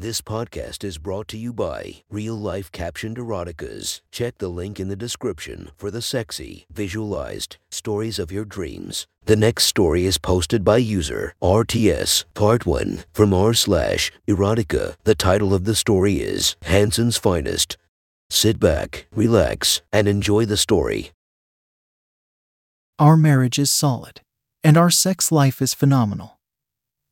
This podcast is brought to you by Real Life Captioned Eroticas. Check the link in the description for the sexy, visualized stories of your dreams. The next story is posted by user RTS Part 1 from r slash erotica. The title of the story is Hanson's Finest. Sit back, relax, and enjoy the story. Our marriage is solid, and our sex life is phenomenal.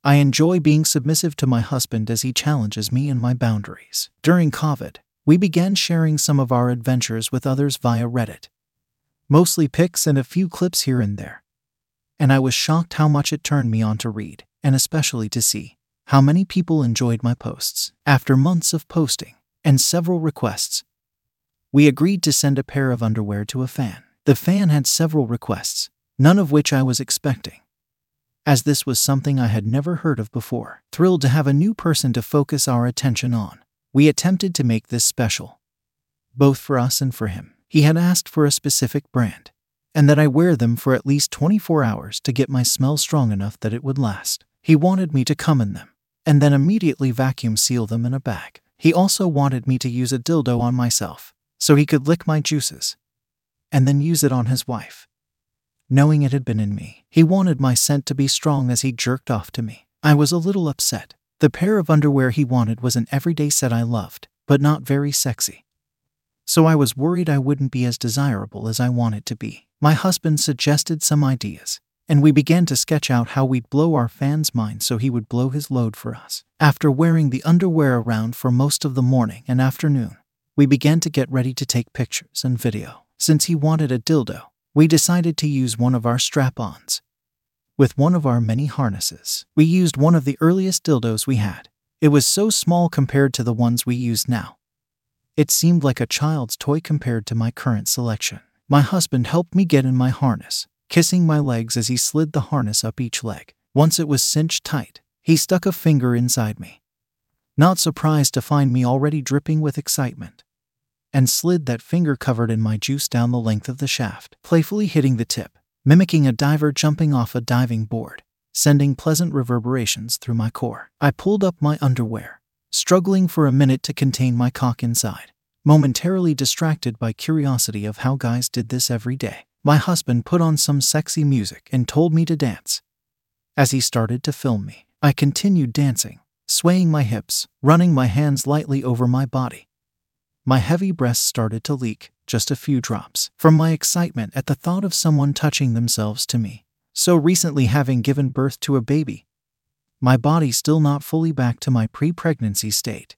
I enjoy being submissive to my husband as he challenges me and my boundaries. During COVID, we began sharing some of our adventures with others via Reddit. Mostly pics and a few clips here and there. And I was shocked how much it turned me on to read, and especially to see how many people enjoyed my posts. After months of posting and several requests, we agreed to send a pair of underwear to a fan. The fan had several requests, none of which I was expecting as this was something I had never heard of before. Thrilled to have a new person to focus our attention on, we attempted to make this special, both for us and for him. He had asked for a specific brand, and that I wear them for at least 24 hours to get my smell strong enough that it would last. He wanted me to come in them, and then immediately vacuum seal them in a bag. He also wanted me to use a dildo on myself, so he could lick my juices, and then use it on his wife knowing it had been in me. He wanted my scent to be strong as he jerked off to me. I was a little upset. The pair of underwear he wanted was an everyday set I loved, but not very sexy. So I was worried I wouldn't be as desirable as I wanted to be. My husband suggested some ideas, and we began to sketch out how we'd blow our fan's mind so he would blow his load for us. After wearing the underwear around for most of the morning and afternoon, we began to get ready to take pictures and video. Since he wanted a dildo, we decided to use one of our strap ons. With one of our many harnesses, we used one of the earliest dildos we had. It was so small compared to the ones we use now. It seemed like a child's toy compared to my current selection. My husband helped me get in my harness, kissing my legs as he slid the harness up each leg. Once it was cinched tight, he stuck a finger inside me. Not surprised to find me already dripping with excitement and slid that finger covered in my juice down the length of the shaft, playfully hitting the tip, mimicking a diver jumping off a diving board, sending pleasant reverberations through my core. I pulled up my underwear, struggling for a minute to contain my cock inside, momentarily distracted by curiosity of how guys did this every day. My husband put on some sexy music and told me to dance. As he started to film me, I continued dancing, swaying my hips, running my hands lightly over my body, my heavy breasts started to leak, just a few drops, from my excitement at the thought of someone touching themselves to me, so recently having given birth to a baby. My body still not fully back to my pre pregnancy state,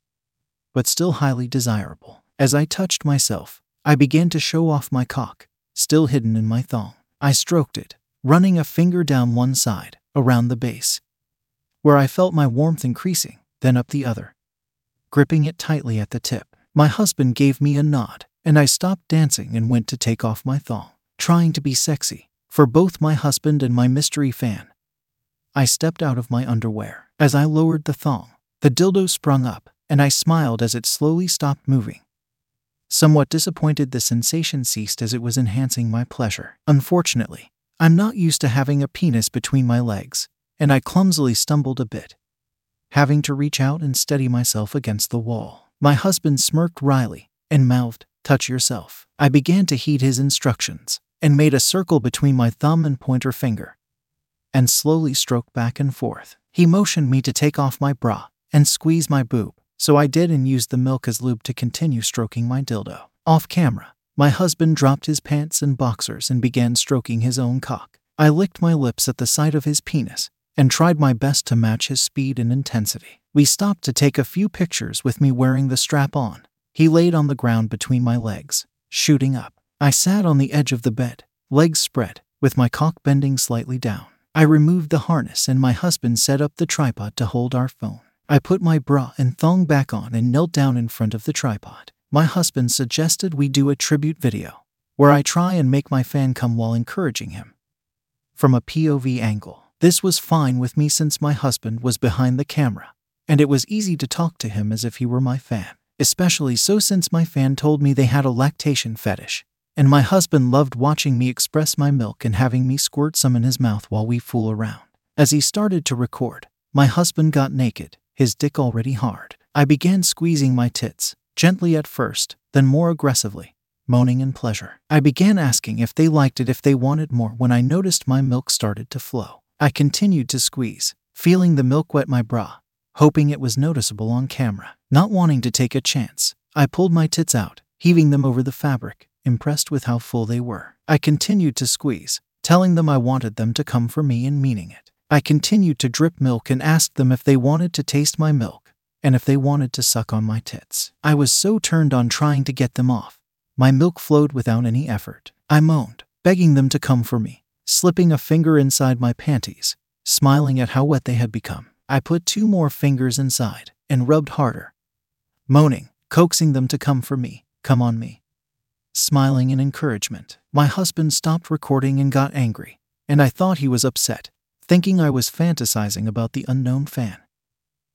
but still highly desirable. As I touched myself, I began to show off my cock, still hidden in my thong. I stroked it, running a finger down one side, around the base, where I felt my warmth increasing, then up the other, gripping it tightly at the tip. My husband gave me a nod, and I stopped dancing and went to take off my thong, trying to be sexy for both my husband and my mystery fan. I stepped out of my underwear. As I lowered the thong, the dildo sprung up, and I smiled as it slowly stopped moving. Somewhat disappointed, the sensation ceased as it was enhancing my pleasure. Unfortunately, I'm not used to having a penis between my legs, and I clumsily stumbled a bit, having to reach out and steady myself against the wall. My husband smirked wryly and mouthed, Touch yourself. I began to heed his instructions and made a circle between my thumb and pointer finger and slowly stroked back and forth. He motioned me to take off my bra and squeeze my boob, so I did and used the milk as lube to continue stroking my dildo. Off camera, my husband dropped his pants and boxers and began stroking his own cock. I licked my lips at the sight of his penis and tried my best to match his speed and intensity. We stopped to take a few pictures with me wearing the strap on. He laid on the ground between my legs, shooting up. I sat on the edge of the bed, legs spread, with my cock bending slightly down. I removed the harness and my husband set up the tripod to hold our phone. I put my bra and thong back on and knelt down in front of the tripod. My husband suggested we do a tribute video, where I try and make my fan come while encouraging him. From a POV angle, this was fine with me since my husband was behind the camera and it was easy to talk to him as if he were my fan, especially so since my fan told me they had a lactation fetish, and my husband loved watching me express my milk and having me squirt some in his mouth while we fool around. As he started to record, my husband got naked, his dick already hard. I began squeezing my tits, gently at first, then more aggressively, moaning in pleasure. I began asking if they liked it if they wanted more when I noticed my milk started to flow. I continued to squeeze, feeling the milk wet my bra, hoping it was noticeable on camera. Not wanting to take a chance, I pulled my tits out, heaving them over the fabric, impressed with how full they were. I continued to squeeze, telling them I wanted them to come for me and meaning it. I continued to drip milk and asked them if they wanted to taste my milk and if they wanted to suck on my tits. I was so turned on trying to get them off. My milk flowed without any effort. I moaned, begging them to come for me, slipping a finger inside my panties, smiling at how wet they had become. I put two more fingers inside and rubbed harder, moaning, coaxing them to come for me, come on me. Smiling in encouragement, my husband stopped recording and got angry, and I thought he was upset, thinking I was fantasizing about the unknown fan.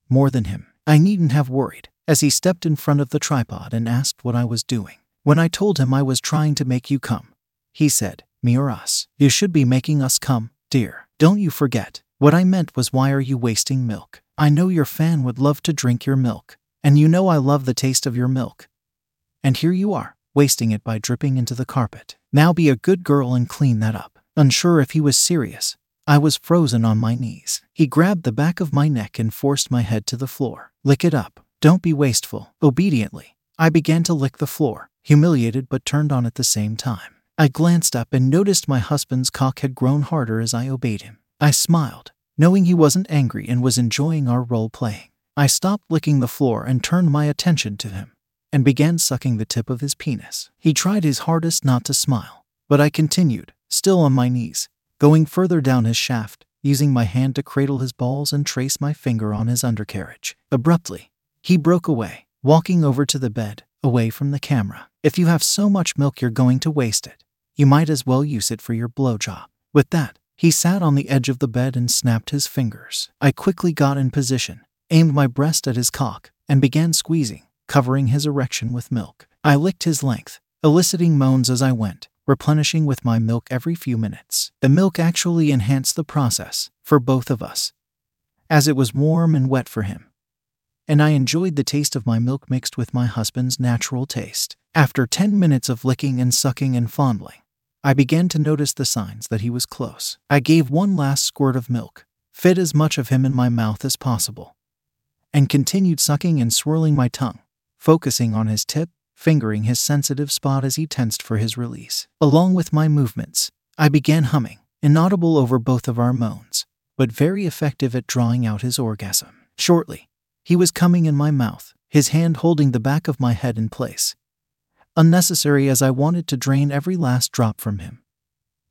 More than him, I needn't have worried, as he stepped in front of the tripod and asked what I was doing. When I told him I was trying to make you come, he said, Me or us? You should be making us come, dear. Don't you forget. What I meant was, why are you wasting milk? I know your fan would love to drink your milk, and you know I love the taste of your milk. And here you are, wasting it by dripping into the carpet. Now be a good girl and clean that up. Unsure if he was serious, I was frozen on my knees. He grabbed the back of my neck and forced my head to the floor. Lick it up. Don't be wasteful. Obediently, I began to lick the floor, humiliated but turned on at the same time. I glanced up and noticed my husband's cock had grown harder as I obeyed him. I smiled, knowing he wasn't angry and was enjoying our role playing. I stopped licking the floor and turned my attention to him and began sucking the tip of his penis. He tried his hardest not to smile, but I continued, still on my knees, going further down his shaft, using my hand to cradle his balls and trace my finger on his undercarriage. Abruptly, he broke away, walking over to the bed, away from the camera. If you have so much milk you're going to waste it, you might as well use it for your blowjob. With that, he sat on the edge of the bed and snapped his fingers. I quickly got in position, aimed my breast at his cock, and began squeezing, covering his erection with milk. I licked his length, eliciting moans as I went, replenishing with my milk every few minutes. The milk actually enhanced the process for both of us, as it was warm and wet for him. And I enjoyed the taste of my milk mixed with my husband's natural taste. After 10 minutes of licking and sucking and fondling, I began to notice the signs that he was close. I gave one last squirt of milk, fit as much of him in my mouth as possible, and continued sucking and swirling my tongue, focusing on his tip, fingering his sensitive spot as he tensed for his release. Along with my movements, I began humming, inaudible over both of our moans, but very effective at drawing out his orgasm. Shortly, he was coming in my mouth, his hand holding the back of my head in place. Unnecessary as I wanted to drain every last drop from him.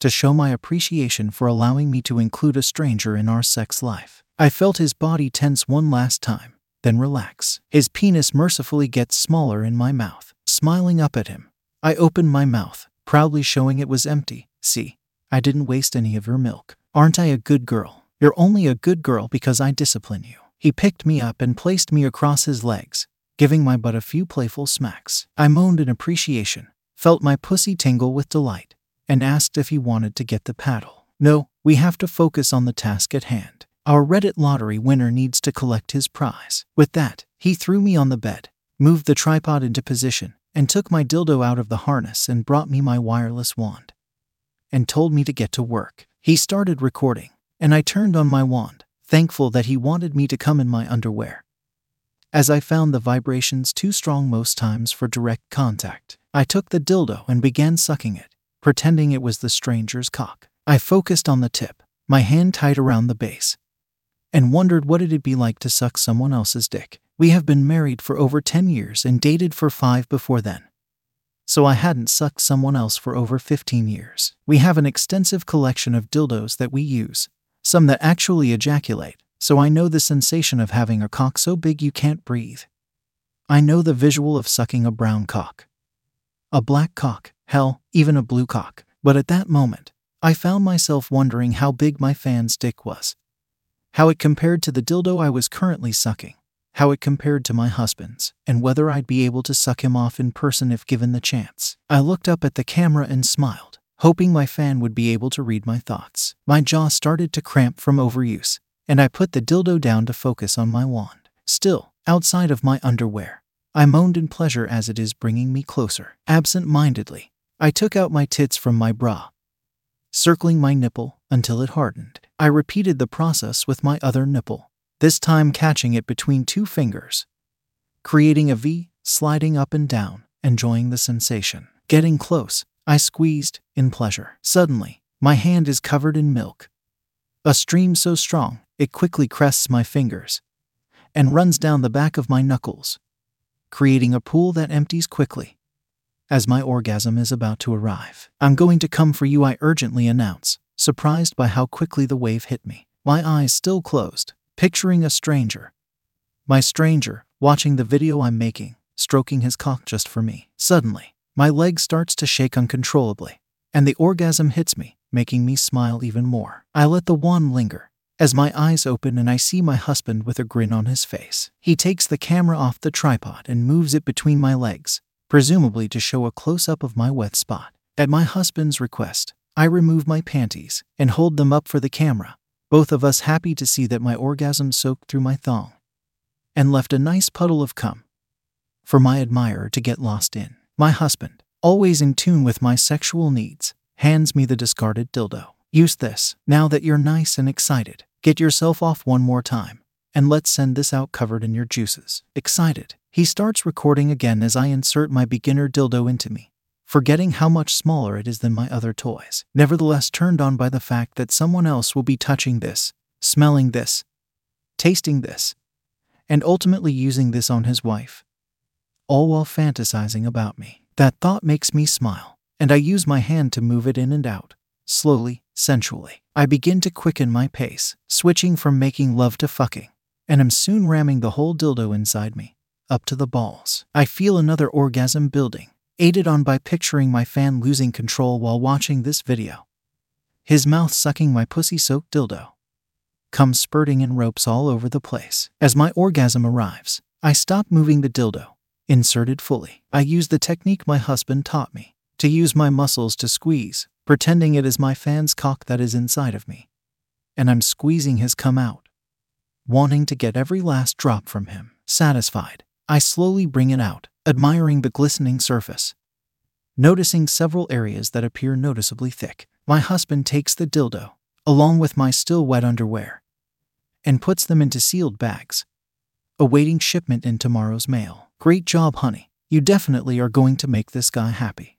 To show my appreciation for allowing me to include a stranger in our sex life, I felt his body tense one last time then relax. His penis mercifully gets smaller in my mouth. Smiling up at him, I opened my mouth, proudly showing it was empty. See, I didn't waste any of your milk. Aren't I a good girl? You're only a good girl because I discipline you. He picked me up and placed me across his legs, giving my butt a few playful smacks. I moaned in appreciation, felt my pussy tingle with delight, and asked if he wanted to get the paddle. No, we have to focus on the task at hand. Our Reddit lottery winner needs to collect his prize. With that, he threw me on the bed, moved the tripod into position, and took my dildo out of the harness and brought me my wireless wand. And told me to get to work. He started recording, and I turned on my wand, thankful that he wanted me to come in my underwear. As I found the vibrations too strong most times for direct contact, I took the dildo and began sucking it, pretending it was the stranger's cock. I focused on the tip, my hand tight around the base, and wondered what it'd be like to suck someone else's dick. We have been married for over 10 years and dated for 5 before then. So I hadn't sucked someone else for over 15 years. We have an extensive collection of dildos that we use, some that actually ejaculate, so I know the sensation of having a cock so big you can't breathe. I know the visual of sucking a brown cock. A black cock, hell, even a blue cock. But at that moment, I found myself wondering how big my fan's dick was how it compared to the dildo I was currently sucking, how it compared to my husband's, and whether I'd be able to suck him off in person if given the chance. I looked up at the camera and smiled, hoping my fan would be able to read my thoughts. My jaw started to cramp from overuse, and I put the dildo down to focus on my wand. Still, outside of my underwear. I moaned in pleasure as it is bringing me closer. Absent mindedly, I took out my tits from my bra, circling my nipple until it hardened. I repeated the process with my other nipple, this time catching it between two fingers, creating a V, sliding up and down, enjoying the sensation. Getting close, I squeezed in pleasure. Suddenly, my hand is covered in milk. A stream so strong, it quickly crests my fingers and runs down the back of my knuckles, creating a pool that empties quickly. As my orgasm is about to arrive, I'm going to come for you, I urgently announce, surprised by how quickly the wave hit me. My eyes still closed, picturing a stranger. My stranger, watching the video I'm making, stroking his cock just for me. Suddenly, my leg starts to shake uncontrollably, and the orgasm hits me, making me smile even more. I let the wand linger as my eyes open and I see my husband with a grin on his face. He takes the camera off the tripod and moves it between my legs, presumably to show a close up of my wet spot. At my husband's request, I remove my panties and hold them up for the camera, both of us happy to see that my orgasm soaked through my thong and left a nice puddle of cum for my admirer to get lost in. My husband, always in tune with my sexual needs, hands me the discarded dildo. Use this now that you're nice and excited. Get yourself off one more time, and let's send this out covered in your juices. Excited, he starts recording again as I insert my beginner dildo into me, forgetting how much smaller it is than my other toys. Nevertheless, turned on by the fact that someone else will be touching this, smelling this, tasting this, and ultimately using this on his wife, all while fantasizing about me. That thought makes me smile, and I use my hand to move it in and out, slowly, sensually. I begin to quicken my pace, switching from making love to fucking, and am soon ramming the whole dildo inside me, up to the balls. I feel another orgasm building, aided on by picturing my fan losing control while watching this video. His mouth sucking my pussy soaked dildo. Comes spurting in ropes all over the place. As my orgasm arrives, I stop moving the dildo, inserted fully. I use the technique my husband taught me to use my muscles to squeeze, pretending it is my fan's cock that is inside of me. And I'm squeezing his cum out, wanting to get every last drop from him. Satisfied, I slowly bring it out, admiring the glistening surface. Noticing several areas that appear noticeably thick, my husband takes the dildo, along with my still wet underwear, and puts them into sealed bags, awaiting shipment in tomorrow's mail. Great job, honey. You definitely are going to make this guy happy.